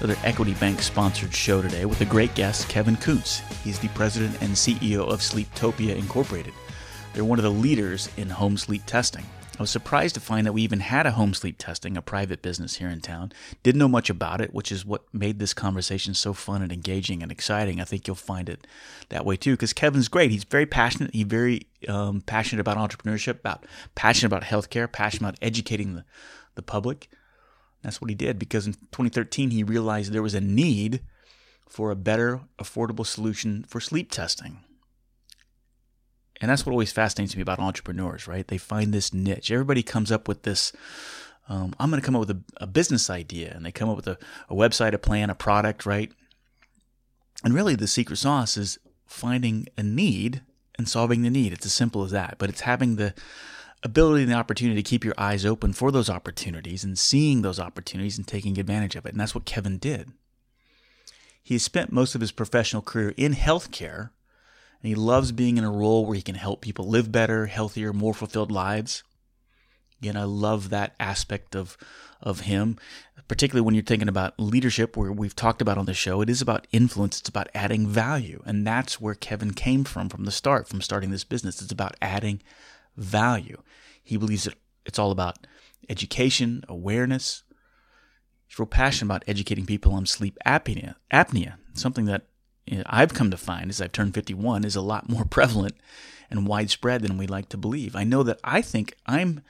another Equity Bank sponsored show today with a great guest, Kevin Kuntz. He's the president and CEO of Sleeptopia Incorporated. They're one of the leaders in home sleep testing. I was surprised to find that we even had a home sleep testing, a private business here in town. Didn't know much about it, which is what made this conversation so fun and engaging and exciting. I think you'll find it that way too, because Kevin's great. He's very passionate. He's very um, passionate about entrepreneurship, about passionate about healthcare, passionate about educating the, the public. That's what he did because in 2013 he realized there was a need for a better, affordable solution for sleep testing. And that's what always fascinates me about entrepreneurs, right? They find this niche. Everybody comes up with this. Um, I'm going to come up with a, a, business idea, and they come up with a, a website, a plan, a product, right? And really, the secret sauce is finding a need and solving the need. It's as simple as that. But it's having the ability and the opportunity to keep your eyes open for those opportunities and seeing those opportunities and taking advantage of it. And that's what Kevin did. He has spent most of his professional career in healthcare and he loves being in a role where he can help people live better, healthier, more fulfilled lives. Again, I love that aspect of of him, particularly when you're thinking about leadership, where we've talked about on the show. It is about influence. It's about adding value, and that's where Kevin came from from the start, from starting this business. It's about adding value. He believes that it's all about education, awareness. He's real passionate about educating people on sleep apnea, apnea, something that I've come to find as I've turned 51 is a lot more prevalent and widespread than we like to believe. I know that I think I'm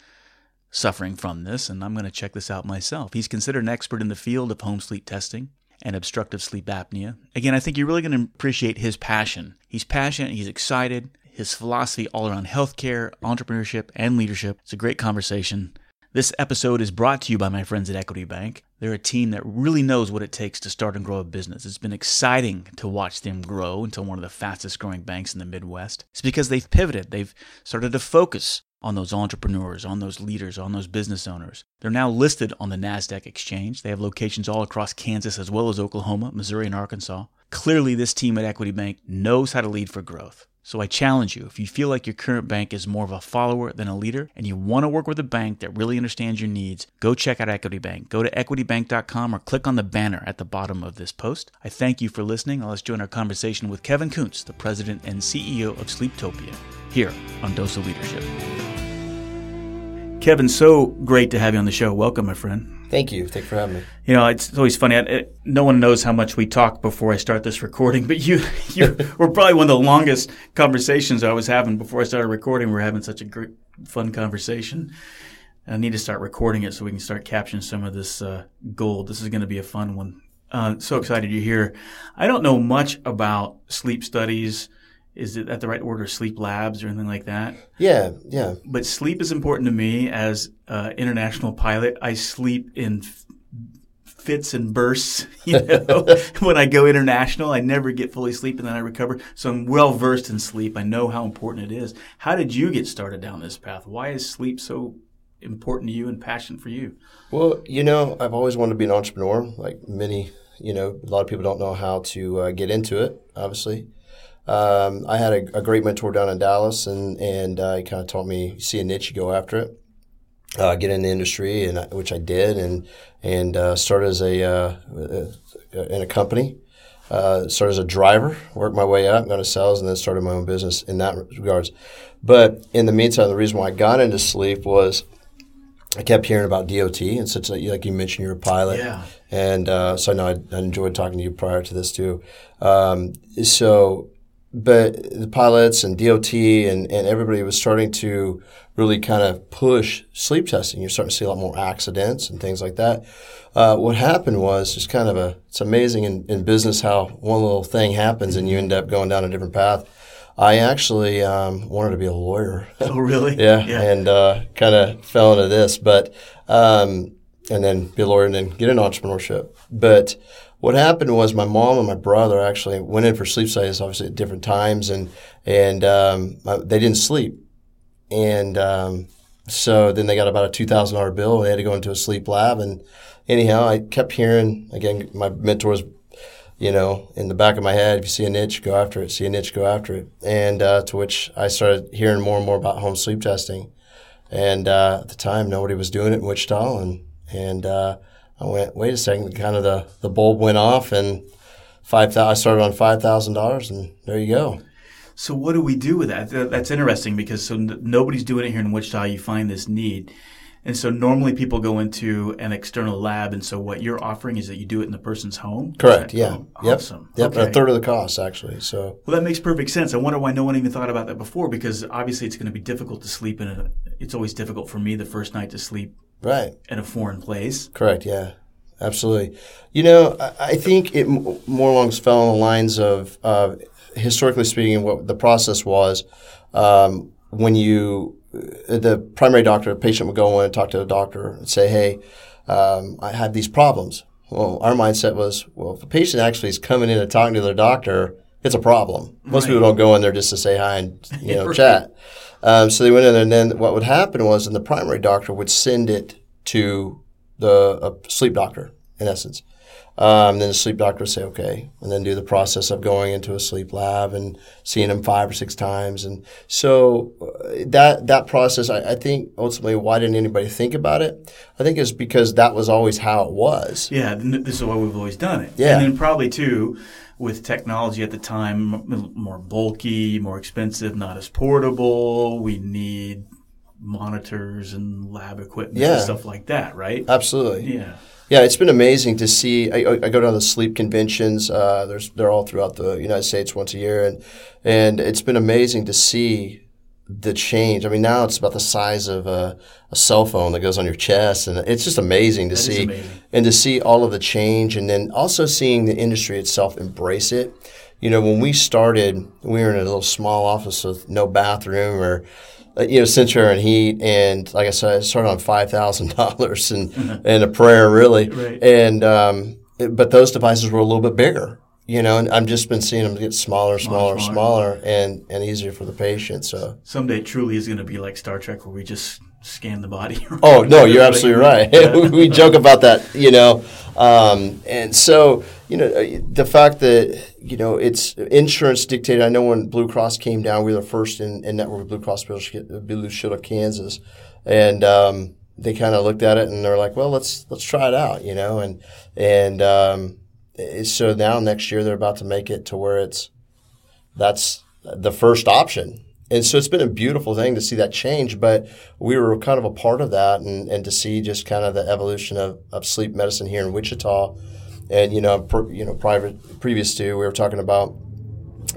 suffering from this, and I'm going to check this out myself. He's considered an expert in the field of home sleep testing and obstructive sleep apnea. Again, I think you're really going to appreciate his passion. He's passionate, he's excited, his philosophy all around healthcare, entrepreneurship, and leadership. It's a great conversation. This episode is brought to you by my friends at Equity Bank. They're a team that really knows what it takes to start and grow a business. It's been exciting to watch them grow into one of the fastest growing banks in the Midwest. It's because they've pivoted, they've started to focus on those entrepreneurs, on those leaders, on those business owners. They're now listed on the NASDAQ exchange. They have locations all across Kansas as well as Oklahoma, Missouri, and Arkansas. Clearly, this team at Equity Bank knows how to lead for growth. So I challenge you if you feel like your current bank is more of a follower than a leader and you want to work with a bank that really understands your needs, go check out Equity Bank. Go to equitybank.com or click on the banner at the bottom of this post. I thank you for listening. Let's join our conversation with Kevin Kuntz, the president and CEO of Sleeptopia, here on Dose of Leadership. Kevin, so great to have you on the show. Welcome, my friend. Thank you. Thank you for having me. You know, it's always funny. I, it, no one knows how much we talk before I start this recording, but you, you were probably one of the longest conversations I was having before I started recording. We're having such a great, fun conversation. I need to start recording it so we can start capturing some of this uh, gold. This is going to be a fun one. Uh, so excited you're here. I don't know much about sleep studies is it at the right order sleep labs or anything like that? Yeah, yeah. But sleep is important to me as an international pilot. I sleep in f- fits and bursts. You know, when I go international, I never get fully sleep and then I recover. So I'm well versed in sleep. I know how important it is. How did you get started down this path? Why is sleep so important to you and passion for you? Well, you know, I've always wanted to be an entrepreneur. Like many, you know, a lot of people don't know how to uh, get into it. Obviously. Um, I had a, a, great mentor down in Dallas, and and uh, he kind of taught me see a niche, you go after it, uh, get in the industry, and I, which I did, and and uh, started as a uh, uh, in a company. Uh, started as a driver, worked my way up, got into sales, and then started my own business in that regards. But in the meantime, the reason why I got into sleep was I kept hearing about DOT and such like, like you mentioned you're a pilot. Yeah. And uh, so I know I, I, enjoyed talking to you prior to this too. Um, so but the pilots and DOT and, and everybody was starting to really kind of push sleep testing. You're starting to see a lot more accidents and things like that. Uh, what happened was just kind of a, it's amazing in, in business how one little thing happens and you end up going down a different path. I actually um, wanted to be a lawyer. Oh, really? yeah, yeah, and uh, kind of fell into this. But um, and then be a lawyer and then get an entrepreneurship. But what happened was my mom and my brother actually went in for sleep studies, obviously at different times, and and um, they didn't sleep, and um, so then they got about a two thousand dollar bill. and They had to go into a sleep lab, and anyhow, I kept hearing again. My mentors, you know, in the back of my head, if you see a niche, go after it. See a niche, go after it. And uh, to which I started hearing more and more about home sleep testing. And uh, at the time, nobody was doing it in Wichita, and and uh, I went, wait a second, kind of the the bulb went off, and five thousand. I started on five thousand dollars, and there you go. So what do we do with that? That's interesting because so nobody's doing it here in Wichita. You find this need. And so normally people go into an external lab, and so what you're offering is that you do it in the person's home. Correct. Yeah. Oh, awesome. Yep. Okay. A third of the cost, actually. So. Well, that makes perfect sense. I wonder why no one even thought about that before, because obviously it's going to be difficult to sleep in a. It's always difficult for me the first night to sleep. Right. In a foreign place. Correct. Yeah. Absolutely. You know, I, I think it more along fell on the lines of uh, historically speaking, what the process was um, when you, the primary doctor, a patient would go in and talk to the doctor and say, hey, um, I have these problems. Well, our mindset was, well, if a patient actually is coming in and talking to their doctor, it's a problem. Most right. people don't go in there just to say hi and you know right. chat. Um, so they went in and then what would happen was, and the primary doctor would send it to the sleep doctor, in essence. Um, then the sleep doctor would say, okay, and then do the process of going into a sleep lab and seeing him five or six times. And so uh, that that process, I, I, think ultimately, why didn't anybody think about it? I think it's because that was always how it was. Yeah, this is why we've always done it. Yeah. And then probably too, with technology at the time, more bulky, more expensive, not as portable. We need monitors and lab equipment yeah. and stuff like that, right? Absolutely. Yeah. Yeah, it's been amazing to see. I, I go to the sleep conventions. Uh, there's they're all throughout the United States once a year, and and it's been amazing to see the change. I mean, now it's about the size of a, a cell phone that goes on your chest, and it's just amazing to that see amazing. and to see all of the change, and then also seeing the industry itself embrace it. You know, when we started, we were in a little small office with no bathroom or you know, censure and heat, and like I said, I started on five thousand dollars and and a prayer really, right. and um, it, but those devices were a little bit bigger, you know, and I've just been seeing them get smaller, smaller, smaller, smaller, and and easier for the patient. So someday truly is going to be like Star Trek, where we just scan the body. oh no, you're absolutely right. we joke about that, you know, um, and so you know uh, the fact that you know, it's insurance dictated. I know when Blue Cross came down, we were the first in, in network with Blue Cross Blue Shield of Kansas, and um, they kind of looked at it and they're like, well, let's let's try it out, you know, and and um, so now next year they're about to make it to where it's that's the first option. And so it's been a beautiful thing to see that change, but we were kind of a part of that and, and to see just kind of the evolution of, of sleep medicine here in Wichita and you know, per, you know, private previous to we were talking about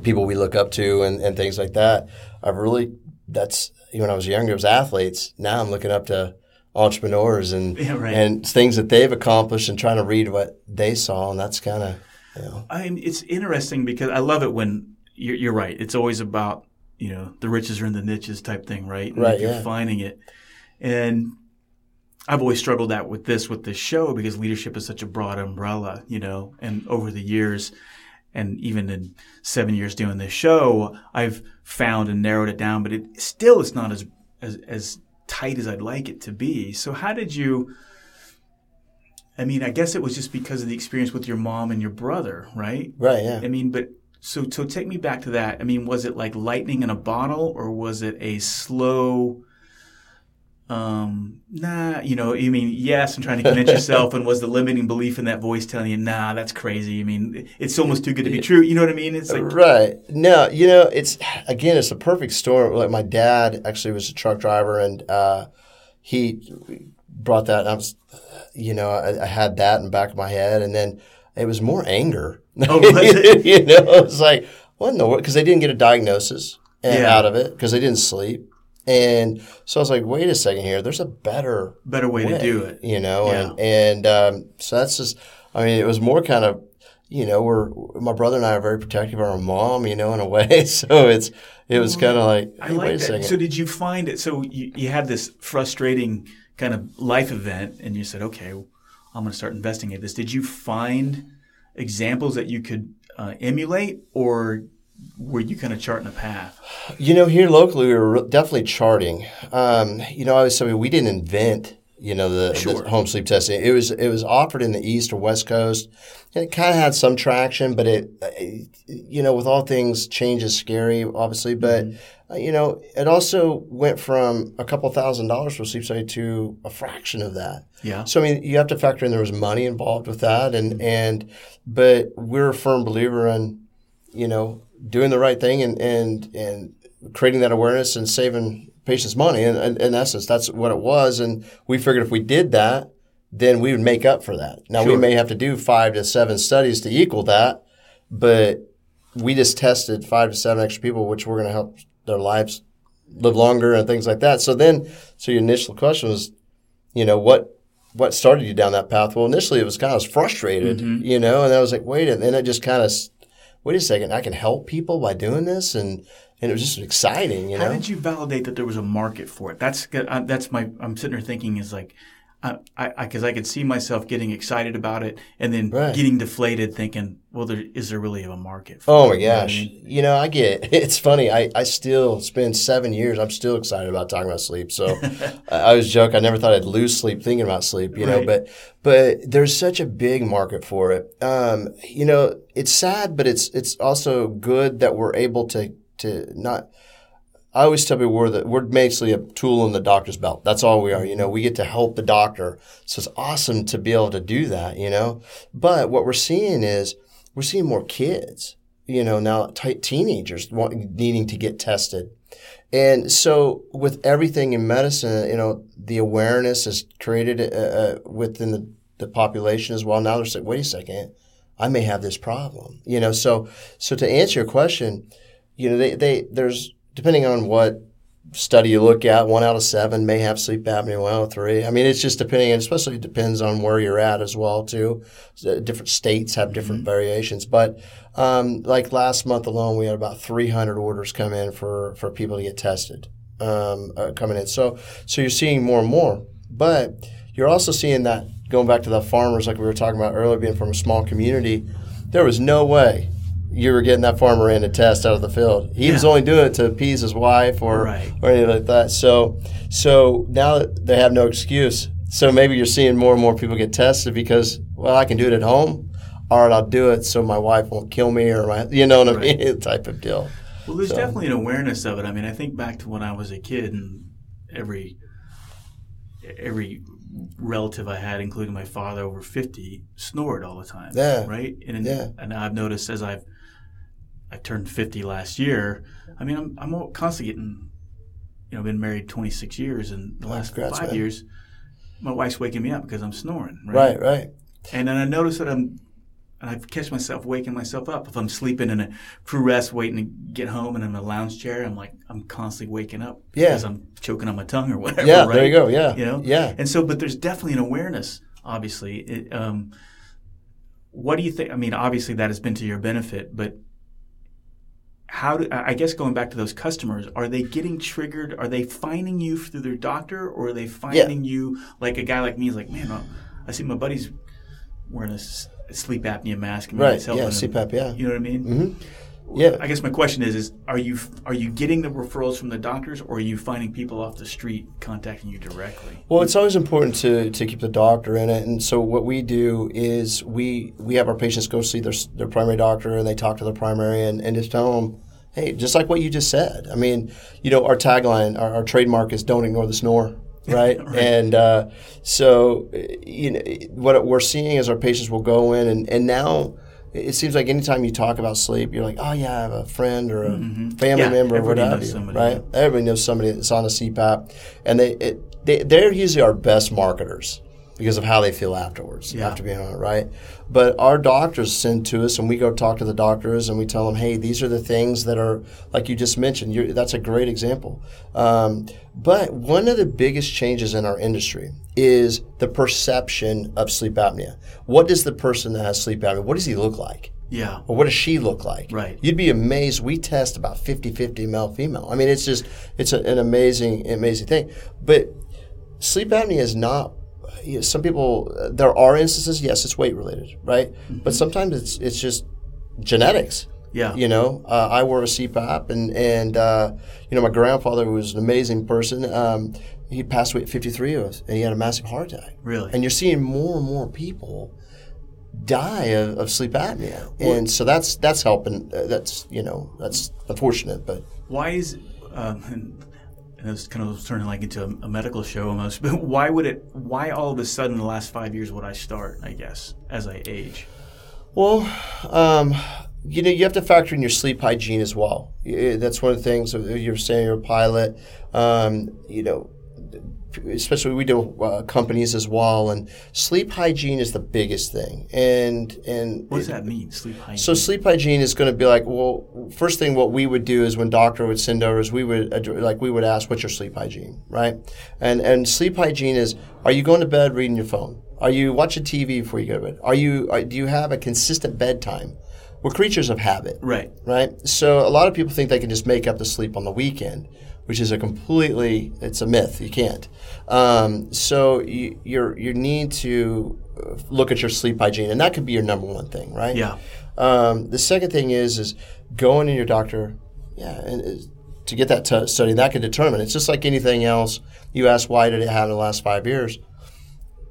people we look up to and, and things like that. I've really that's when I was younger, it was athletes. Now I'm looking up to entrepreneurs and yeah, right. and things that they've accomplished and trying to read what they saw, and that's kind of you know. I mean, it's interesting because I love it when you're, you're, right. It's always about you know the riches are in the niches type thing, right? And right. You're yeah. finding it, and I've always struggled out with this with this show because leadership is such a broad umbrella, you know, and over the years and even in seven years doing this show, I've found and narrowed it down, but it still is not as, as, as tight as I'd like it to be. So how did you, I mean, I guess it was just because of the experience with your mom and your brother, right? Right. Yeah. I mean, but so, so take me back to that. I mean, was it like lightning in a bottle or was it a slow, um, nah, you know, you mean, yes, and trying to convince yourself, and was the limiting belief in that voice telling you, nah, that's crazy. I mean, it's almost too good to be true. You know what I mean? It's like right. No, you know, it's again, it's a perfect story. Like my dad actually was a truck driver, and uh, he brought that. I was, you know, I, I, had that in the back of my head, and then it was more anger. Oh, was you know, it was like, what in the world? Because they didn't get a diagnosis yeah. out of it because they didn't sleep. And so I was like, wait a second here. There's a better better way, way to do it, you know. Yeah. And and um, so that's just. I mean, it was more kind of, you know, we're my brother and I are very protective of our mom, you know, in a way. So it's it was kind of like, hey, I like wait a that. second. So did you find it? So you, you had this frustrating kind of life event, and you said, okay, I'm going to start investigating this. Did you find examples that you could uh, emulate, or were you kind of charting a path? You know, here locally, we were definitely charting. Um, you know, I was saying we didn't invent you know the, sure. the, home sleep testing. It was it was offered in the east or west coast, and it kind of had some traction. But it, you know, with all things, change is scary, obviously. But mm-hmm. uh, you know, it also went from a couple thousand dollars for sleep study to a fraction of that. Yeah. So I mean, you have to factor in there was money involved with that, and and but we're a firm believer in, you know, doing the right thing and and and creating that awareness and saving patients money. And, and, in essence, that's what it was. And we figured if we did that, then we would make up for that. Now, sure. we may have to do five to seven studies to equal that, but we just tested five to seven extra people, which we're going to help their lives live longer and things like that. So then, so your initial question was, you know, what what started you down that path? Well, initially it was kind of frustrated, mm-hmm. you know, and I was like, wait, and then it just kind of, wait a second, I can help people by doing this, and and it was just exciting. You know, how did you validate that there was a market for it? That's uh, that's my. I'm sitting there thinking is like. I because I, I, I, could see myself getting excited about it and then right. getting deflated, thinking, "Well, there, is there really a market?" for Oh my gosh! You know, I mean? you know, I get it's funny. I, I still spend seven years. I'm still excited about talking about sleep. So I was joke. I never thought I'd lose sleep thinking about sleep. You know, but but there's such a big market for it. Um, you know, it's sad, but it's it's also good that we're able to to not. I always tell people we're the, we're basically a tool in the doctor's belt. That's all we are. You know, we get to help the doctor. So it's awesome to be able to do that. You know, but what we're seeing is we're seeing more kids. You know, now t- teenagers needing to get tested. And so, with everything in medicine, you know, the awareness is created uh, uh, within the, the population as well. Now they're saying, wait a second, I may have this problem. You know, so so to answer your question, you know, they, they there's depending on what study you look at, one out of seven may have sleep apnea, one out of three. I mean, it's just depending, and especially depends on where you're at as well too. Different states have different mm-hmm. variations, but um, like last month alone, we had about 300 orders come in for for people to get tested um, uh, coming in. So so you're seeing more and more, but you're also seeing that going back to the farmers, like we were talking about earlier, being from a small community. There was no way you were getting that farmer in a test out of the field. He yeah. was only doing it to appease his wife or right. or anything like that. So so now they have no excuse. So maybe you're seeing more and more people get tested because well I can do it at home, All right, I'll do it so my wife won't kill me or my you know what right. I mean type of deal. Well, there's so. definitely an awareness of it. I mean, I think back to when I was a kid and every every relative I had, including my father over 50, snored all the time. Yeah. Right? And, yeah. and I've noticed as I've I turned 50 last year. I mean, I'm, I'm constantly getting, you know, been married 26 years, and the last Congrats, five man. years, my wife's waking me up because I'm snoring. Right, right. right. And then I notice that I'm, and I catch myself waking myself up. If I'm sleeping in a crew rest, waiting to get home, and I'm in a lounge chair, I'm like, I'm constantly waking up yeah. because I'm choking on my tongue or whatever. Yeah, right? there you go. Yeah, you know. Yeah. And so, but there's definitely an awareness. Obviously, it, um, what do you think? I mean, obviously that has been to your benefit, but how do I guess going back to those customers, are they getting triggered? Are they finding you through their doctor, or are they finding yeah. you like a guy like me is like, man, well, I see my buddy's wearing a sleep apnea mask. And right. Yeah. CPAP. Yeah. You know what I mean? Mm-hmm. Yeah. I guess my question is: Is are you are you getting the referrals from the doctors, or are you finding people off the street contacting you directly? Well, it's always important to, to keep the doctor in it, and so what we do is we we have our patients go see their their primary doctor, and they talk to their primary, and, and just tell them hey, just like what you just said. I mean, you know, our tagline, our, our trademark is "Don't ignore the snore." Right? right. and uh, so you know what we're seeing is our patients will go in and, and now it seems like anytime you talk about sleep, you're like, oh yeah, I have a friend or a mm-hmm. family yeah, member or whatever, right? Everybody knows somebody that's on a CPAP, and they, it, they they're usually our best marketers because of how they feel afterwards yeah. after being on it, right? But our doctors send to us, and we go talk to the doctors, and we tell them, hey, these are the things that are like you just mentioned. that's a great example. Um, but one of the biggest changes in our industry is the perception of sleep apnea. What does the person that has sleep apnea? What does he look like? Yeah. Or what does she look like? Right. You'd be amazed. We test about 50 50 male female. I mean, it's just, it's a, an amazing, amazing thing. But sleep apnea is not. You know, some people, there are instances. Yes, it's weight related, right? Mm-hmm. But sometimes it's it's just genetics. Yeah. You know, uh, I wore a CPAP, and and uh, you know, my grandfather was an amazing person. Um, he passed away at 53 of us, and he had a massive heart attack. Really? And you're seeing more and more people die of, of sleep apnea, and so that's that's helping. Uh, that's you know that's unfortunate, but Why is um, and, and it's kind of turning like into a, a medical show almost. But why would it? Why all of a sudden the last five years would I start? I guess as I age. Well, um, you know, you have to factor in your sleep hygiene as well. That's one of the things. You're saying you're a pilot. Um, you know, especially we do uh, companies as well, and sleep hygiene is the biggest thing. And and What does that mean? Sleep hygiene. so sleep hygiene is going to be like, well, first thing what we would do is when doctor would send over is we would like we would ask, what's your sleep hygiene, right? And and sleep hygiene is, are you going to bed reading your phone? Are you watching TV before you go to bed? Are you are, do you have a consistent bedtime? We're creatures of habit, right. right? So a lot of people think they can just make up the sleep on the weekend, which is a completely it's a myth. You can't. Um, so you you're, you need to uh, look at your sleep hygiene, and that could be your number one thing, right? Yeah. Um, the second thing is is going to your doctor, yeah, and is- to get that t- study that can determine. It's just like anything else. You ask why did it happen in the last five years?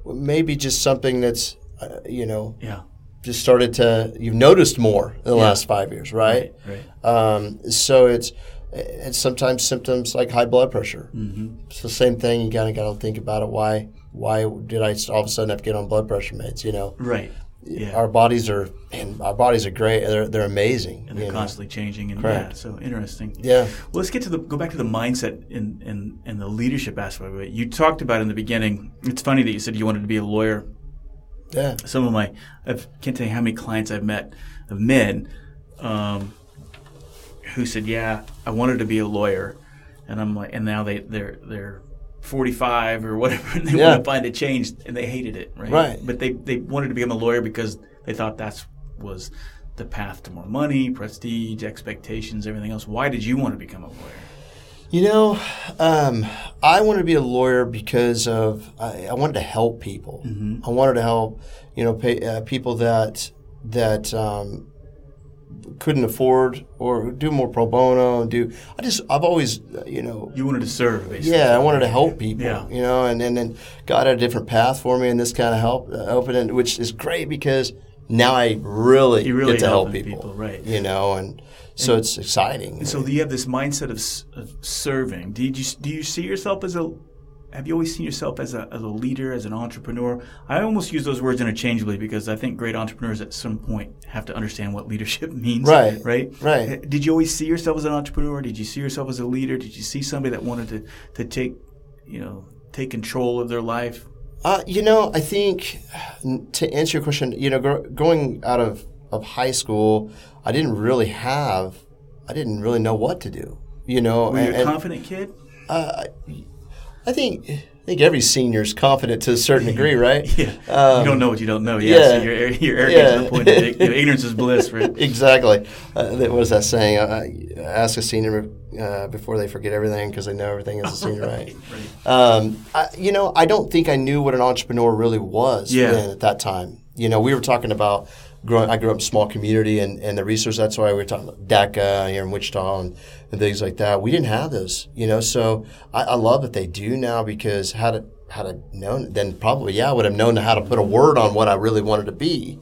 Well, maybe just something that's uh, you know Yeah. just started to you've noticed more in the last five years, right? Right. Um, so it's it's sometimes symptoms like high blood pressure. Mm-hmm. It's the same thing. You gotta gotta think about it. Why why did I all of a sudden have to get on blood pressure meds? You know, Right. Yeah. our bodies are and our bodies are great. They're they're amazing. and they're you know? constantly changing and Correct. yeah, so interesting. Yeah. Well, let's get to the go back to the mindset and and and the leadership aspect of it. You talked about in the beginning. It's funny that you said you wanted to be a lawyer. Yeah. Some of my I can't tell you how many clients I've met of men um, who said, "Yeah, I wanted to be a lawyer," and I'm like, and now they they're they're 45 or whatever, and they Yeah. want to find a change, and they hated it, right? Right. But they they wanted to become a lawyer because they thought that's was the path to more money, prestige, expectations, everything else. Why did you want to become a lawyer? You know, um, I wanted to be a lawyer because of I, I wanted to help people. I wanted to help, you know, pay, uh, people that that um, couldn't afford or do more pro bono and do. I just I've always, uh, you know, You wanted to serve, basically. yeah, I wanted to help people. Yeah. You know, and, and then God had a different path for me, and this kind of help uh, opened which is great because now I really, You really get to help people. people, right. You know, and so it's exciting. And so you have this mindset of, of serving. Did you do you see yourself as a have you always seen yourself as a, as a leader, as an entrepreneur? I almost use those words interchangeably because I think great entrepreneurs at some point have to understand what leadership means. Right, Right. right. Did you always see yourself as an entrepreneur? Did you see yourself as a leader? Did you see somebody that wanted to, to take, you know, take control of their life? Uh, you know, I think to answer your question, you know, gr- going out of, of high school, I didn't really have, I didn't really know what to do. You know, Were you and- a and confident kid? I think I think every senior is confident to a certain degree, right? Yeah. Um, you don't know what you don't know. Yeah. So you're, you're arrogant to the point that you know, ignorance is bliss, right? Exactly. Uh, what is that saying? Uh, ask a senior uh, before they forget everything because they know everything as a senior, right? right. Um, I, you know, I don't think I knew what an entrepreneur really was Yeah. at that time. You know, we were talking about growing. I grew up in a small community, and, and the resource. That's why we were talking about DECA here in Wichita and, and things like that. We didn't have those. You know, so I, I love that they do now because had it had I known, then probably yeah, I would have known how to put a word on what I really wanted to be.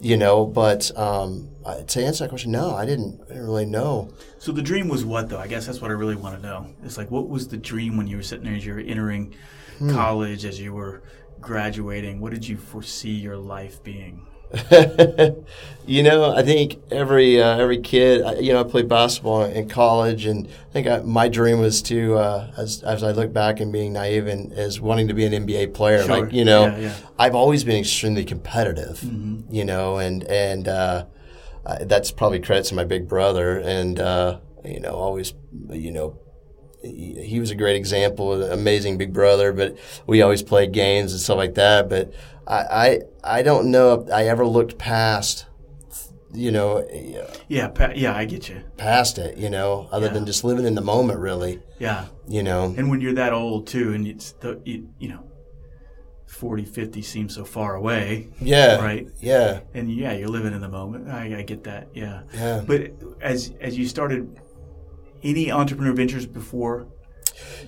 You know, but um, to answer that question, no, I didn't. I didn't really know. So the dream was what, though? I guess that's what I really want to know. It's like, what was the dream when you were sitting there as you were entering Hmm. college, as you were graduating? What did you foresee your life being? you know, I think every uh, every kid, you know, I played basketball in college, and I think I, my dream was to, uh, as, as I look back and being naive and as wanting to be an NBA player, Sure. like you know, Yeah, yeah. I've always been extremely competitive, Mm-hmm. you know, and and uh, that's probably credit to my big brother, and uh, you know, always, you know, he, he was a great example, an amazing big brother. But we always played games and stuff like that. But I, I, I don't know if I ever looked past you know, yeah, pa- yeah, I get you. Past it, you know, other Yeah. than just living in the moment, really, Yeah, you know. and when you're that old too, and it's the you, you know, 40, 50 seems so far away, Yeah. right? Yeah. And yeah, you're living in the moment. I, I get that. Yeah. Yeah. But as as you started, any entrepreneur ventures before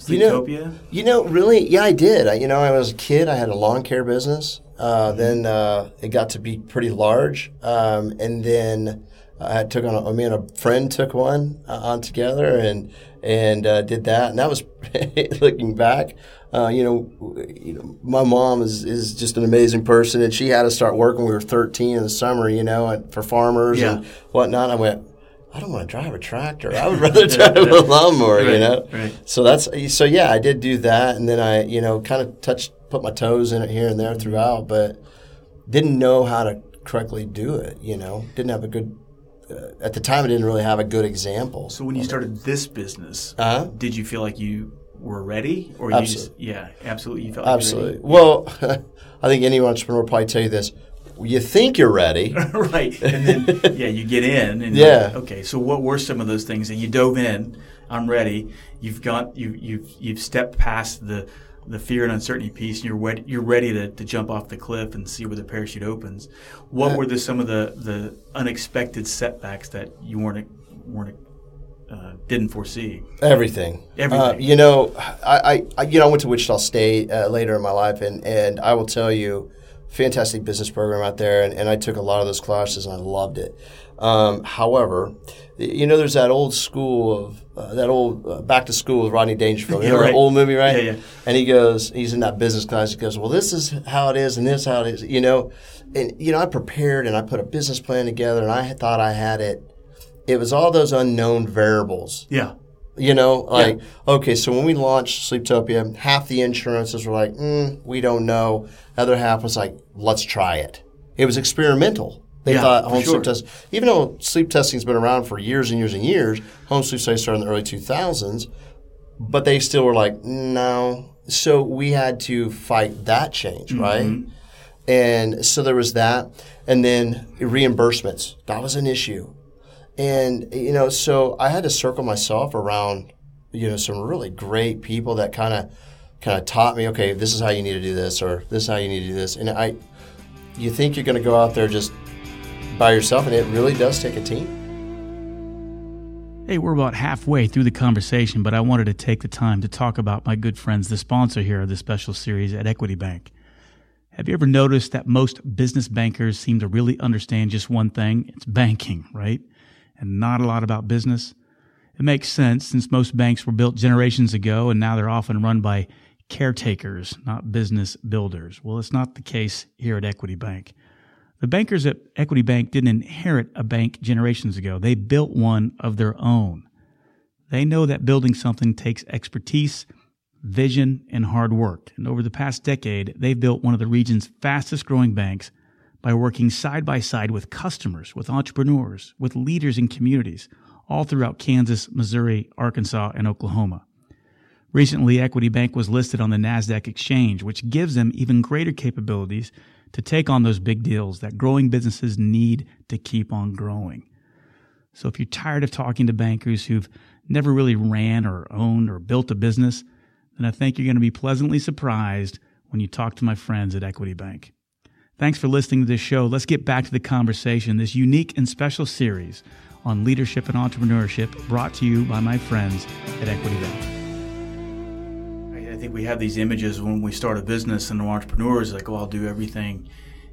You know- You know, really, yeah, I did. I, you know, I was a kid. I had a lawn care business. Uh, then uh, it got to be pretty large, um, and then I took on. A, me and a friend took one uh, on together, and and uh, did that. And that was looking back. Uh, you know, you know, my mom is, is just an amazing person, and she had to start working. when We were 13 in the summer, you know, and for farmers Yeah. and whatnot. I went, I don't want to drive a tractor. I would rather drive a lawnmower, you know. right. So that's so yeah, I did do that, and then I you know kind of touched, put my toes in it here and there throughout, but didn't know how to correctly do it. You know, didn't have a good uh, at the time. I didn't really have a good example. So when you started this business, Uh-huh. did you feel like you were ready, or you just yeah, absolutely, you felt like Absolutely. Well, I think any entrepreneur will probably tell you this. You think you're ready. you were ready? right? And then yeah, you get in, and Yeah. like, okay. So what were some of those things that you dove in? I'm ready. You've got you you've you've stepped past the the fear and uncertainty piece, and you're ready, you're ready to, to jump off the cliff and see where the parachute opens. What were the some of the, the unexpected setbacks that you weren't weren't uh, didn't foresee? Everything. Everything. Uh, you know, I, I, I, you know, I went to Wichita State uh, later in my life, and, and I will tell you, fantastic business program out there, and, and I took a lot of those classes, and I loved it. Um, however, you know, there's that old school of uh, that old uh, Back to School with Rodney Dangerfield. You know right. old movie, right? Yeah, yeah. And he goes, he's in that business class. He goes, well, this is how it is, and this is how it is. You know, and you know, I prepared and I put a business plan together, and I thought I had it. It was all those unknown variables. Yeah. You know, like okay, so when we launched Sleeptopia, half the insurances were like, mm, "We don't know." The Other half was like, "Let's try it." It was experimental. They Yeah, thought home sure. sleep test, even though sleep testing's been around for years and years and years, home sleep studies started in the early two thousands, but they still were like, "No." So we had to fight that change, Mm-hmm. right? And so there was that, and then reimbursements. That was an issue. And you know, so I had to circle myself around, you know, some really great people that kind of, kind of taught me, okay, this is how you need to do this, or this is how you need to do this. And I, you think you're going to go out there just by yourself, and it really does take a team. Hey, we're about halfway through the conversation, but I wanted to take the time to talk about my good friends, the sponsor here of this special series at Equity Bank. Have you ever noticed that most business bankers seem to really understand just one thing? It's banking, right? And not a lot about business. It makes sense since most banks were built generations ago and now they're often run by caretakers, not business builders. Well, it's not the case here at Equity Bank. The bankers at Equity Bank didn't inherit a bank generations ago. They built one of their own. They know that building something takes expertise, vision, and hard work. And over the past decade, they've built one of the region's fastest growing banks by working side by side with customers, with entrepreneurs, with leaders in communities, all throughout Kansas, Missouri, Arkansas, and Oklahoma. Recently, Equity Bank was listed on the NASDAQ exchange, which gives them even greater capabilities to take on those big deals that growing businesses need to keep on growing. So if you're tired of talking to bankers who've never really ran or owned or built a business, then I think you're going to be pleasantly surprised when you talk to my friends at Equity Bank. Thanks for listening to this show. Let's get back to the conversation, this unique and special series on leadership and entrepreneurship brought to you by my friends at Equity Bank. I I think we have these images when we start a business and we're entrepreneurs, like, oh, I'll do everything.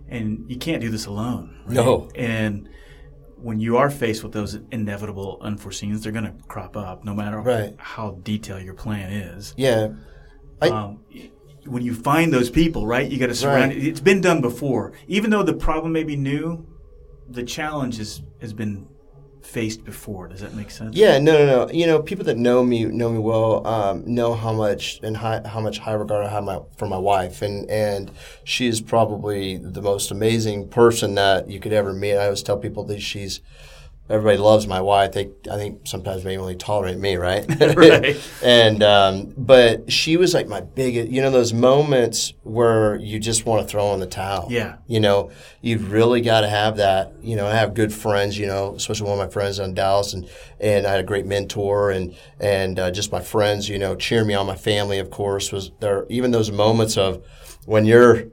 And you can't do this alone. right? No. And when you are faced with those inevitable unforeseens, they're going to crop up no matter Right. how detailed your plan is. Yeah, I- um, when you find those people, right, you got to surround Right. It's been done before. Even though the problem may be new, the challenge is, has been faced before. Does that make sense? Yeah, no, no, no. You know, people that know me know me well um, know how much and high, how much high regard I have my, for my wife, and and she is probably the most amazing person that you could ever meet. I always tell people that she's everybody loves my wife. They, I think sometimes they only tolerate me, right? Right. and um, but she was like my biggest. You know those moments where you just want to throw in the towel. Yeah. You know, you've really got to have that. You know, I have good friends. You know, especially one of my friends in Dallas, and and I had a great mentor, and and uh, just my friends. You know, cheer me on. My family, of course, was there. Even those moments of when you're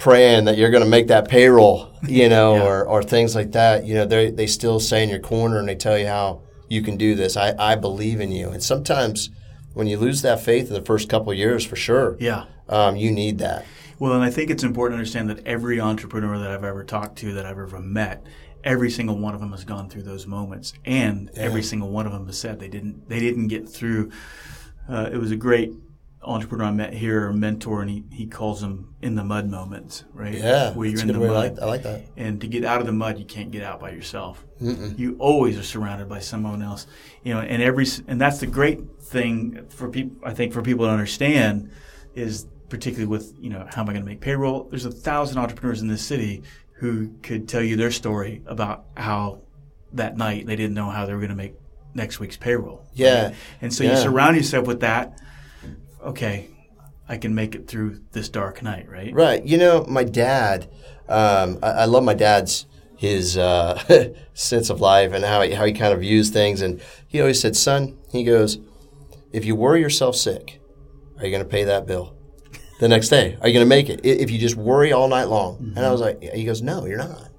praying that you're going to make that payroll, you know, Yeah. or, or things like that. You know, they they still say in your corner and they tell you how you can do this. I, I believe in you. And sometimes when you lose that faith in the first couple of years, for sure, Yeah. um, you need that. Well, and I think it's important to understand that every entrepreneur that I've ever talked to, that I've ever met, every single one of them has gone through those moments, and every single one of them has said they didn't they didn't get through. Uh, it was a great entrepreneur I met here, mentor, and he, he calls them in the mud moments, right? Yeah, where you're in the way. I mud. like, I like that. And to get out of the mud, you can't get out by yourself. You always are surrounded by someone else. You know, and every and that's the great thing for people. I think for people to understand is particularly with you know how am I going to make payroll? There's a thousand entrepreneurs in this city who could tell you their story about how that night they didn't know how they were going to make next week's payroll. Yeah. And so you surround yourself with that. Okay, I can make it through this dark night, right? Right. You know, my dad, um, I, I love my dad's his uh, sense of life and how he, how he kind of views things. And he always said, son, he goes, if you worry yourself sick, are you going to pay that bill the next day? Are you going to make it? If you just worry all night long. And I was like, he goes, no, you're not.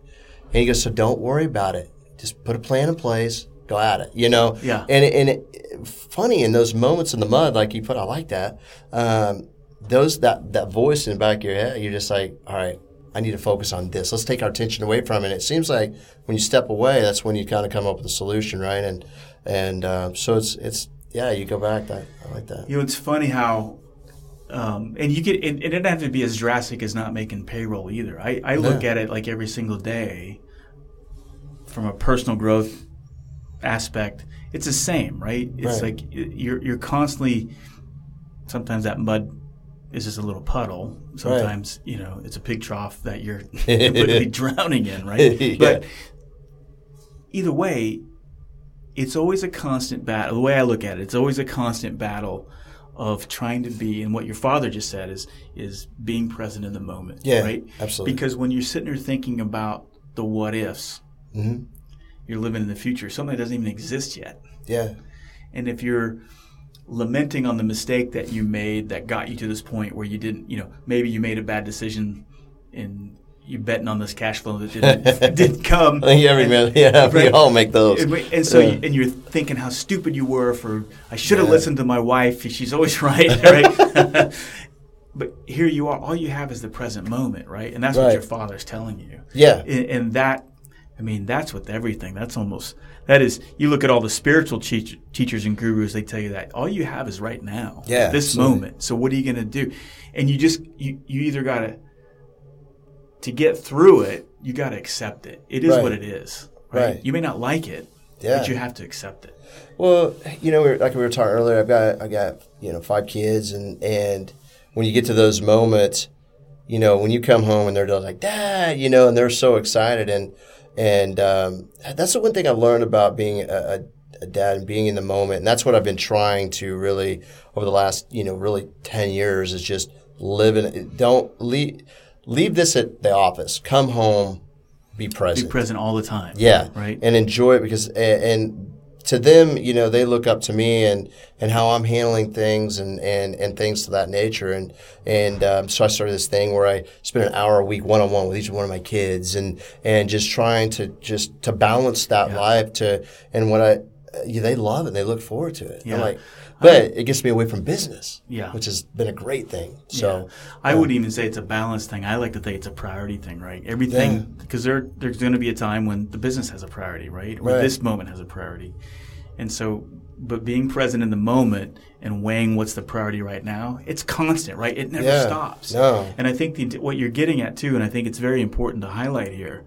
And he goes, so don't worry about it. Just put a plan in place. Go at it. You know. Yeah. And it, and it, funny in those moments in the mud, like you put, I like that. Um, those that that voice in the back of your head, you're just like, all right, I need to focus on this. Let's take our attention away from it. And It seems like when you step away, that's when you kind of come up with a solution, right? And and uh, so it's it's yeah, you go back. That I like that. You know, it's funny how, um, and you get, it, it didn't have to be as drastic as not making payroll either. I, I look at it like every single day from a personal growth aspect. It's the same, right? It's Right. like you're, you're constantly, sometimes that mud is just a little puddle. Sometimes, you know, it's a pig trough that you're completely drowning in, right? Yeah. But either way, it's always a constant battle. The way I look at it, it's always a constant battle of trying to be, and what your father just said is is being present in the moment. Yeah, right. absolutely. Because when you're sitting there thinking about the what ifs, Mm-hmm. You're living in the future, something that doesn't even exist yet. Yeah, And if you're lamenting on the mistake that you made that got you to this point where you didn't, you know, maybe you made a bad decision and you're betting on this cash flow that didn't didn't come. Every And- man, yeah, we all make those. and, and so, Yeah. you, and you're thinking how stupid you were for. I should have Yeah. listened to my wife. She's always right, right? but here you are. All you have is the present moment, right? And that's what your father's telling you. Yeah. And, and that, I mean, that's with everything. That's almost that is. You look at all the spiritual teach, teachers and gurus. They tell you that all you have is right now. Yeah, This absolutely. moment. So what are you going to do? And you just you you either got to to get through it. You got to accept it. It is Right. what it is. Right? Right. You may not like it, Yeah. but you have to accept it. Well, you know, we were, like we were talking earlier, I've got I got you know five kids, and and when you get to those moments, you know, when you come home and they're just like Dad, you know, and they're so excited, and and um, that's the one thing I've learned about being a, a, dad and being in the moment, and that's what I've been trying to really over the last you know really ten years is just live in. Don't leave leave this at the office. Come home, be present. Be present. present all the time. Yeah, Right. and enjoy it because and, and to them, you know, they look up to me and and how I'm handling things and and and things to that nature. And and um, so I started this thing where I spend an hour a week one on one with each one of my kids and and just trying to just to balance that life to and what I. Yeah, they love it. And they look forward to it. Yeah. I'm like, but it gets me away from business. Yeah. which has been a great thing. So, I wouldn't um, even say it's a balance thing. I like to think it's a priority thing, right? Everything because there there's going to be a time when the business has a priority, right? Or Right. this moment has a priority, and so. But being present in the moment and weighing what's the priority right now, it's constant, right? It never Yeah. stops. No. And I think the, what you're getting at too, and I think it's very important to highlight here,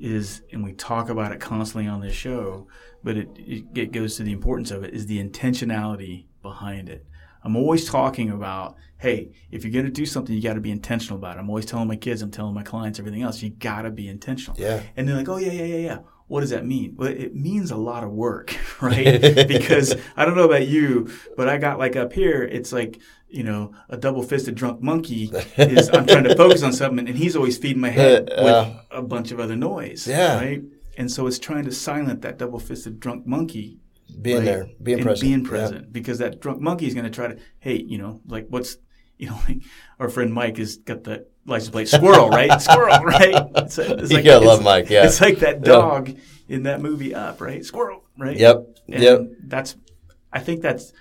is, and we talk about it constantly on this show, but it, it, goes to the importance of it, is the intentionality behind it. I'm always talking about, hey, if you're going to do something, you got to be intentional about it. I'm always telling my kids, I'm telling my clients, everything else, you got to be intentional. Yeah. And they're like, oh, yeah, yeah, yeah, yeah. what does that mean? Well, it means a lot of work, right? because I don't know about you, but I got like up here, it's like, you know, a double fisted drunk monkey is, I'm trying to focus on something and he's always feeding my head with Uh, a bunch of other noise. Yeah. Right. And so it's trying to silence that double fisted drunk monkey. being right? there, being and present, Being Yeah. Because that drunk monkey is going to try to, hey, you know, like what's, you know, like our friend Mike has got the license plate squirrel, right? squirrel, right? It's, it's You gotta love Mike, yeah. It's like that Yeah. dog in that movie Up, right? Squirrel, right? Yep, And yep. That's, I think that's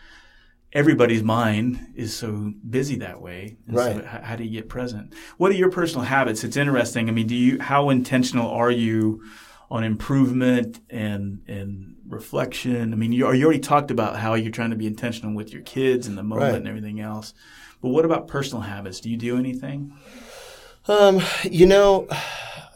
everybody's mind is so busy that way. And Right. So how do you get present? What are your personal habits? It's interesting. I mean, do you how intentional are you on improvement and and reflection? I mean, you, you already talked about how you're trying to be intentional with your kids and the moment Right. and everything else. But what about personal habits? Do you do anything? Um, you know,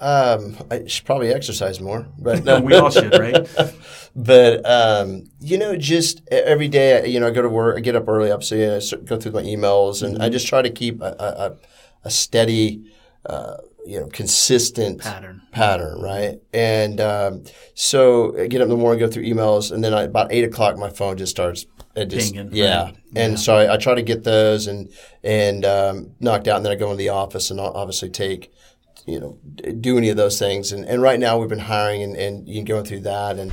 um, I should probably exercise more, but no. we all should, right? but um, you know, just every day, you know, I go to work, I get up early, obviously, I go through my emails, and I just try to keep a, a- a steady, uh, you know, consistent Pattern. pattern, right? And um, so I get up in the morning, go through emails, and then I, about eight o'clock, my phone just starts. It just, Pinging, yeah. right. And so I, I try to get those and and um, knocked out, and then I go into the office and I'll obviously take, you know, do any of those things. And, and right now we've been hiring and, and you going through that and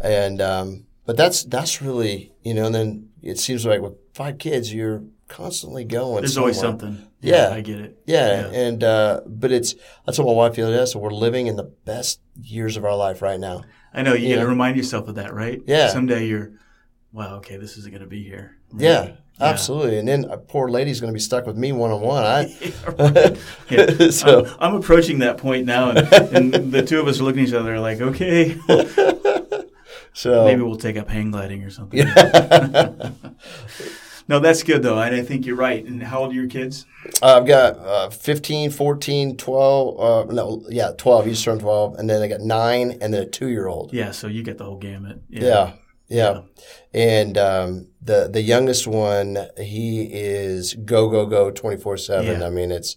and um, but that's that's really you know. And then it seems like with five kids, you're constantly going. There's always something. Yeah. I get it. Yeah, and uh, but it's I told my wife the other day. So we're living in the best years of our life right now. I know you You got to remind yourself of that, right? Yeah. Someday you're, wow, okay, this isn't going to be here. Yeah, absolutely. And then a poor lady's going to be stuck with me one on one. I Yeah. So- I'm, I'm approaching that point now, and, and the two of us are looking at each other like, okay, so maybe we'll take up hang gliding or something. No, that's good though. I, I think you're right. And how old are your kids? I've got uh, 15, 14, 12. Uh, no, yeah, 12. You just turned 12. And then I got nine and then a two year old. Yeah, so you get the whole gamut. Yeah. Yeah. And um, the the youngest one, he is go go go twenty four seven. I mean, it's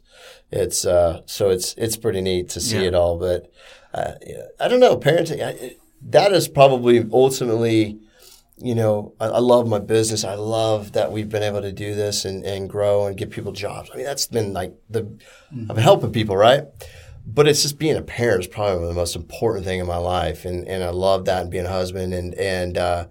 it's uh, so it's it's pretty neat to see Yeah. it all. But uh, I don't know, parenting. I, that is probably ultimately, you know, I, I love my business. I love that we've been able to do this and, and grow and give people jobs. I mean, that's been like the Mm-hmm. I've been helping people, right? But it's just being a parent is probably the most important thing in my life, and, and I love that and being a husband and and uh,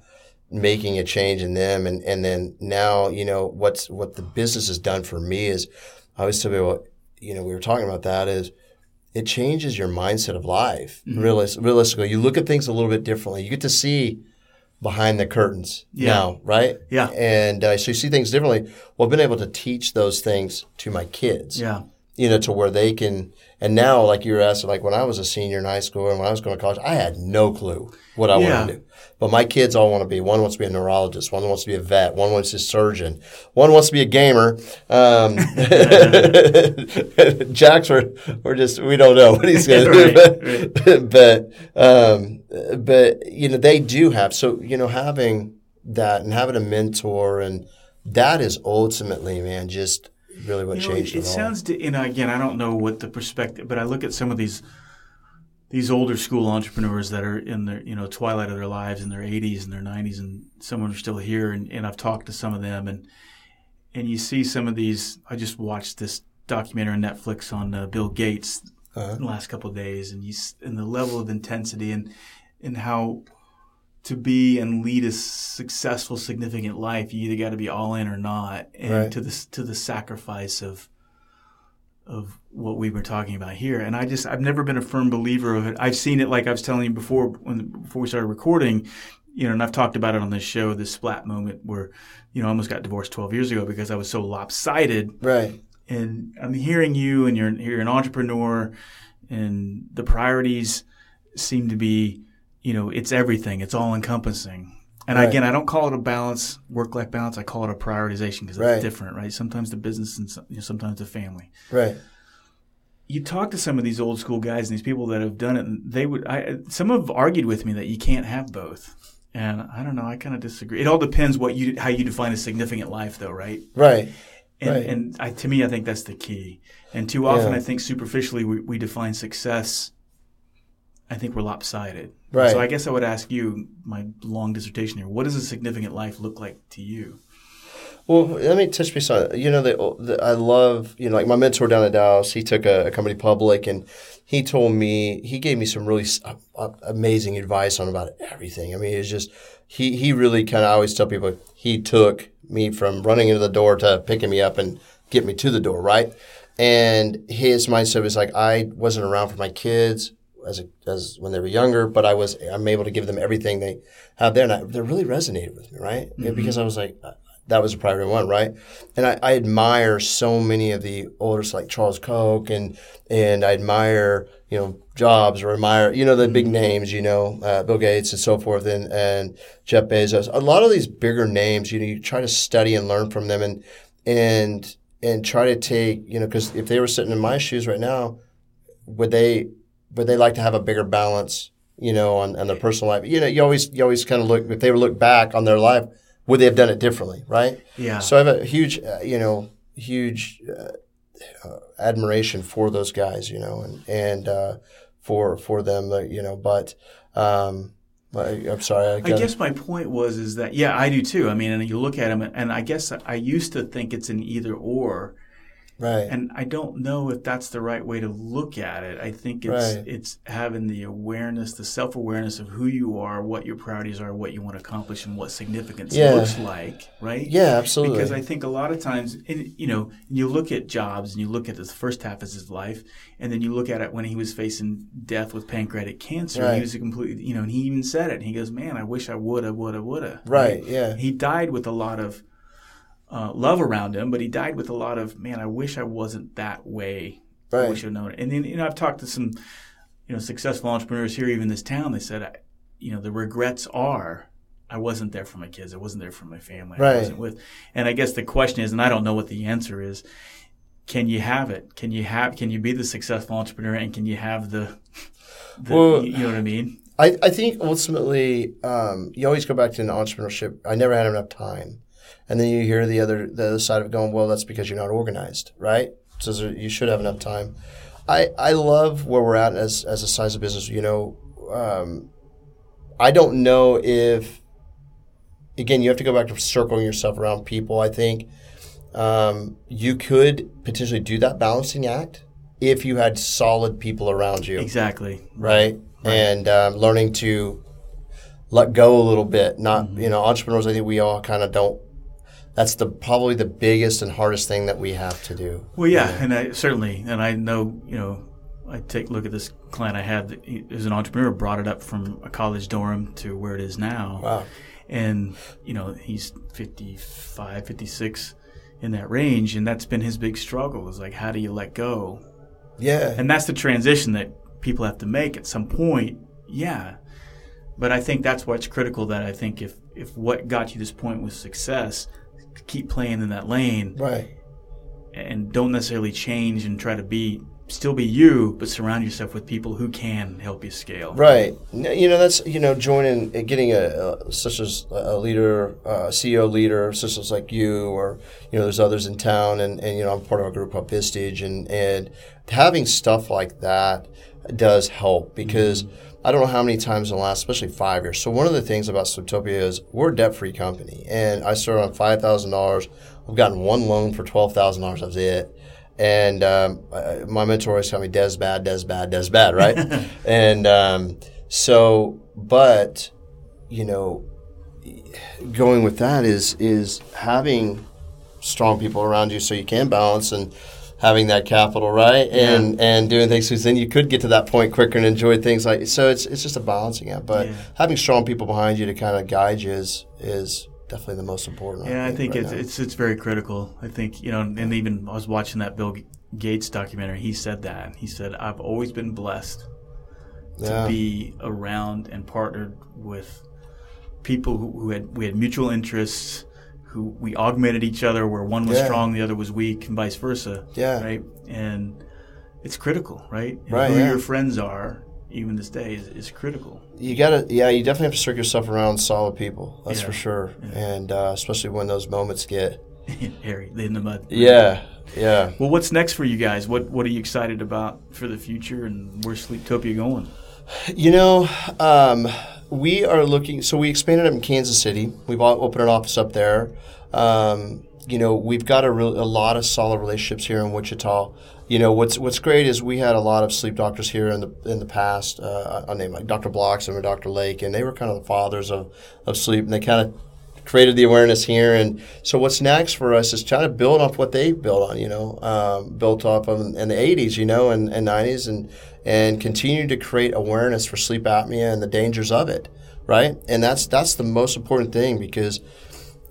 making a change in them, and, and then now you know what's what the business has done for me is I always tell people, you know, we were talking about that is it changes your mindset of life. Realis- realistically, you look at things a little bit differently. You get to see behind the curtains Yeah. now, right? Yeah. and uh, so you see things differently. Well, I've been able to teach those things to my kids Yeah. You know, to where they can. And now, like you were asking, like when I was a senior in high school and when I was going to college, I had no clue what I Yeah. wanted to do. But my kids all want to be. One wants to be a neurologist. One wants to be a vet. One wants to be a surgeon. One wants to be a gamer. Um, Jack's, we're, we're just we don't know what he's going to do. But um, but you know they do have so you know having that and having a mentor and that is ultimately man just really what You know, changed it, it, it sounds, to, you know, again, I don't know what the perspective, but I look at some of these these older school entrepreneurs that are in their, you know, twilight of their lives in their 80s and their 90s, and some are still here, and, and I've talked to some of them, and and you see some of these. I just watched this documentary on Netflix on uh, Bill Gates Uh-huh. in the last couple of days, and you and the level of intensity and and how to be and lead a successful, significant life, you either got to be all in or not, and Right. to the to the sacrifice of of what we were talking about here. And I just I've never been a firm believer of it. I've seen it like I was telling you before when before we started recording, you know, and I've talked about it on this show, this splat moment where, you know, I almost got divorced 12 years ago because I was so lopsided right. and I'm hearing you, and you're you're an entrepreneur, and the priorities seem to be, you know, it's everything, it's all encompassing. And Right. again, I don't call it a balance, work life balance. I call it a prioritization because Right. it's different, right? Sometimes the business and some- you know, sometimes the family. Right. You talk to some of these old school guys and these people that have done it, and they would. I some have argued with me that you can't have both. And I don't know. I kind of disagree. It all depends what you how you define a significant life, though, right? Right. And, Right. and I, to me, I think that's the key. And too often, Yeah. I think superficially we, we define success. I think we're lopsided. Right. So I guess I would ask you my long dissertation here. What does a significant life look like to you? Well, let me touch base on you know the, the I love you know like my mentor down at Dallas. He took a, a company public and he told me he gave me some really uh, uh, amazing advice on about everything. I mean, it's just he he really kind of always tell people he took me from running into the door to picking me up and get me to the door, right? And his mindset was like I wasn't around for my kids as a, as when they were younger, but I was I'm able to give them everything they have there, and I, they really resonated with me, right? Mm-hmm. Because I was like that was a priority one, right? And I, I, admire so many of the older, like Charles Koch, and and I admire you know Jobs or admire you know the big names, you know uh, Bill Gates and so forth, and and Jeff Bezos. A lot of these bigger names, you know, you try to study and learn from them, and and and try to take you know because if they were sitting in my shoes right now, would they would they like to have a bigger balance? You know, on, on their personal life. You know, you always you always kind of look if they look back on their life would they have done it differently, right? Yeah. So I have a huge, uh, you know, huge uh, uh, admiration for those guys, you know, and and uh, for for them, uh, you know. But um, I, am sorry. I, I, guess my point was is that yeah, I do too. I mean, and you look at them, and I guess I used to think it's an either or. Right. And I don't know if that's the right way to look at it. I think it's right. it's having the awareness, the self awareness of who you are, what your priorities are, what you want to accomplish, and what significance yeah. looks like. Right. Yeah, absolutely. Because I think a lot of times, and, you know, you look at Jobs and you look at the first half of his life, and then you look at it when he was facing death with pancreatic cancer. Right. He was a completely, you know, and he even said it. He goes, "Man, I wish I woulda, woulda, woulda." Right. right? Yeah. He died with a lot of uh, love around him, but he died with a lot of man. I wish I wasn't that way. Right. I wish I'd known it. And then you know I've talked to some you know successful entrepreneurs here, even this town. They said, I, you know, the regrets are I wasn't there for my kids. I wasn't there for my family. Right. I wasn't with. And I guess the question is, and I don't know what the answer is. Can you have it? Can you have? Can you be the successful entrepreneur? And can you have the? the well, you know what I mean. I, I think ultimately, um, you always go back to an entrepreneurship. I never had enough time. And then you hear the other the other side of it going, well, that's because you're not organized, right? So you should have enough time. I, I love where we're at as, as a size of business. You know, um, I don't know if, again, you have to go back to circling yourself around people. I think um, you could potentially do that balancing act if you had solid people around you. Exactly. Right. right. And um, learning to let go a little bit. Not, mm-hmm. you know, entrepreneurs, I think we all kind of don't that's the probably the biggest and hardest thing that we have to do. Well, yeah, and I certainly, and I know, you know, I take a look at this client I had that is an entrepreneur, brought it up from a college dorm to where it is now. Wow. And, you know, he's 55, 56 in that range. And that's been his big struggle is like, how do you let go? Yeah. And that's the transition that people have to make at some point. Yeah. But I think that's what's critical that I think if, if what got you to this point was success, keep playing in that lane. Right. And don't necessarily change and try to be still be you, but surround yourself with people who can help you scale. Right. You know, that's you know, joining, getting a, a such as a leader, a CEO leader, such as like you, or you know, there's others in town, and, and you know, I'm part of a group called Vistage, and and having stuff like that does help because. Mm-hmm I don't know how many times in the last, especially five years. So one of the things about Sleeptopia is we're a debt-free company, and I started on five thousand dollars. I've gotten one loan for twelve thousand dollars. That's it. And um, my mentor always told me, "Des bad, Des bad, Des bad," right? and um, so, but you know, going with that is is having strong people around you so you can balance and having that capital, right? And yeah. and doing things because then you could get to that point quicker and enjoy things like so. It's it's just a balancing act, but yeah. having strong people behind you to kind of guide you is is definitely the most important. Yeah, I think, I think right it's, it's it's very critical. I think you know, and even I was watching that Bill Gates documentary. He said that he said I've always been blessed to yeah. be around and partnered with people who, who had we had mutual interests who we augmented each other where one was yeah. strong, the other was weak, and vice versa. Yeah. Right. And it's critical, right? And right. Who yeah. your friends are, even this day, is, is critical. You gotta, yeah, you definitely have to circle yourself around solid people. That's yeah. for sure. And uh, especially when those moments get hairy, in the mud. Yeah. Yeah. Well, what's next for you guys? What What are you excited about for the future, and where's Sleeptopia going? You know, um, we are looking. So we expanded up in Kansas City. We've opened an office up there. Um, you know, we've got a, a lot of solid relationships here in Wichita. You know, what's what's great is we had a lot of sleep doctors here in the in the past. Uh, I name like Dr. Blocks and Dr. Lake, and they were kind of the fathers of, of sleep, and they kind of created the awareness here. And so what's next for us is trying to build off what they built on, you know, um, built off of in the 80s, you know, and, and 90s, and and continue to create awareness for sleep apnea and the dangers of it, right? And that's that's the most important thing because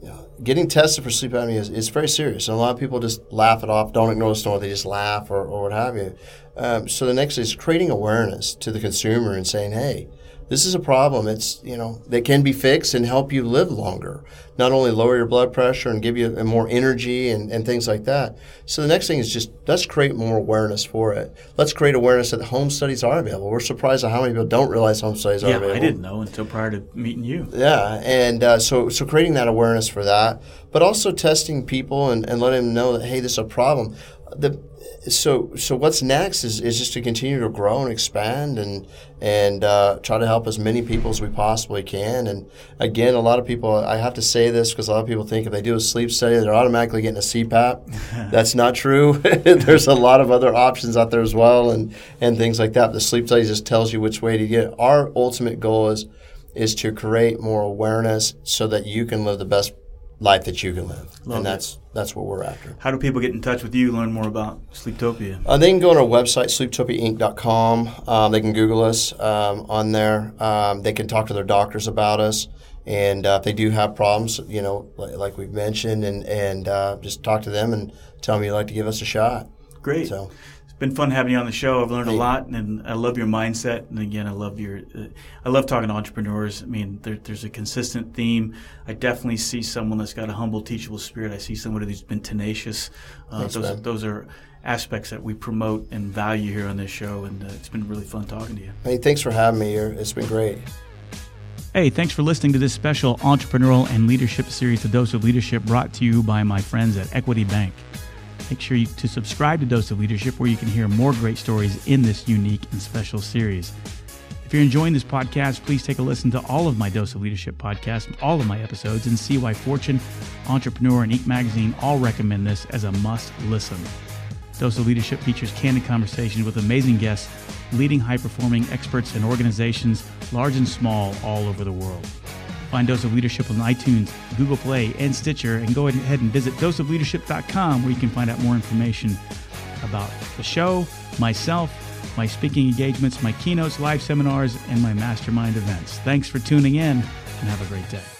you know, getting tested for sleep apnea is, is very serious. And a lot of people just laugh it off, don't ignore the snore, they just laugh or, or what have you. Um, so the next is creating awareness to the consumer and saying, hey, this is a problem. It's, you know, that can be fixed and help you live longer. Not only lower your blood pressure and give you more energy and, and things like that. So the next thing is just let's create more awareness for it. Let's create awareness that home studies are available. We're surprised at how many people don't realize home studies yeah, are available. I didn't know until prior to meeting you. Yeah, and uh, so so creating that awareness for that, but also testing people and, and letting them know that hey, this is a problem. The so so what's next is, is just to continue to grow and expand and and uh, try to help as many people as we possibly can. And again, a lot of people I have to say this because a lot of people think if they do a sleep study, they're automatically getting a CPAP. That's not true. There's a lot of other options out there as well, and and things like that. The sleep study just tells you which way to get. Our ultimate goal is is to create more awareness so that you can live the best life that you can live, Love and that's it. that's what we're after. How do people get in touch with you, learn more about Sleeptopia? Uh, they can go on our website, sleeptopiainc.com. Um, they can Google us um, on there. Um, they can talk to their doctors about us, and uh, if they do have problems, you know, like, like we've mentioned, and and uh, just talk to them and tell them you'd like to give us a shot. Great. So been fun having you on the show. I've learned a lot, and I love your mindset. And again, I love your, uh, I love talking to entrepreneurs. I mean, there, there's a consistent theme. I definitely see someone that's got a humble, teachable spirit. I see somebody who's been tenacious. Uh, Thanks, those, those are aspects that we promote and value here on this show, and uh, it's been really fun talking to you. Hey, thanks for having me here. It's been great. Hey, thanks for listening to this special entrepreneurial and leadership series, The Dose of Leadership, brought to you by my friends at Equity Bank. Make sure you, to subscribe to Dose of Leadership, where you can hear more great stories in this unique and special series. If you're enjoying this podcast, please take a listen to all of my Dose of Leadership podcasts, all of my episodes, and see why Fortune, Entrepreneur, and Inc. magazine all recommend this as a must listen. Dose of Leadership features candid conversations with amazing guests, leading high performing experts and organizations, large and small, all over the world. Find Dose of Leadership on iTunes, Google Play, and Stitcher, and go ahead and visit doseofleadership.com where you can find out more information about the show, myself, my speaking engagements, my keynotes, live seminars, and my mastermind events. Thanks for tuning in, and have a great day.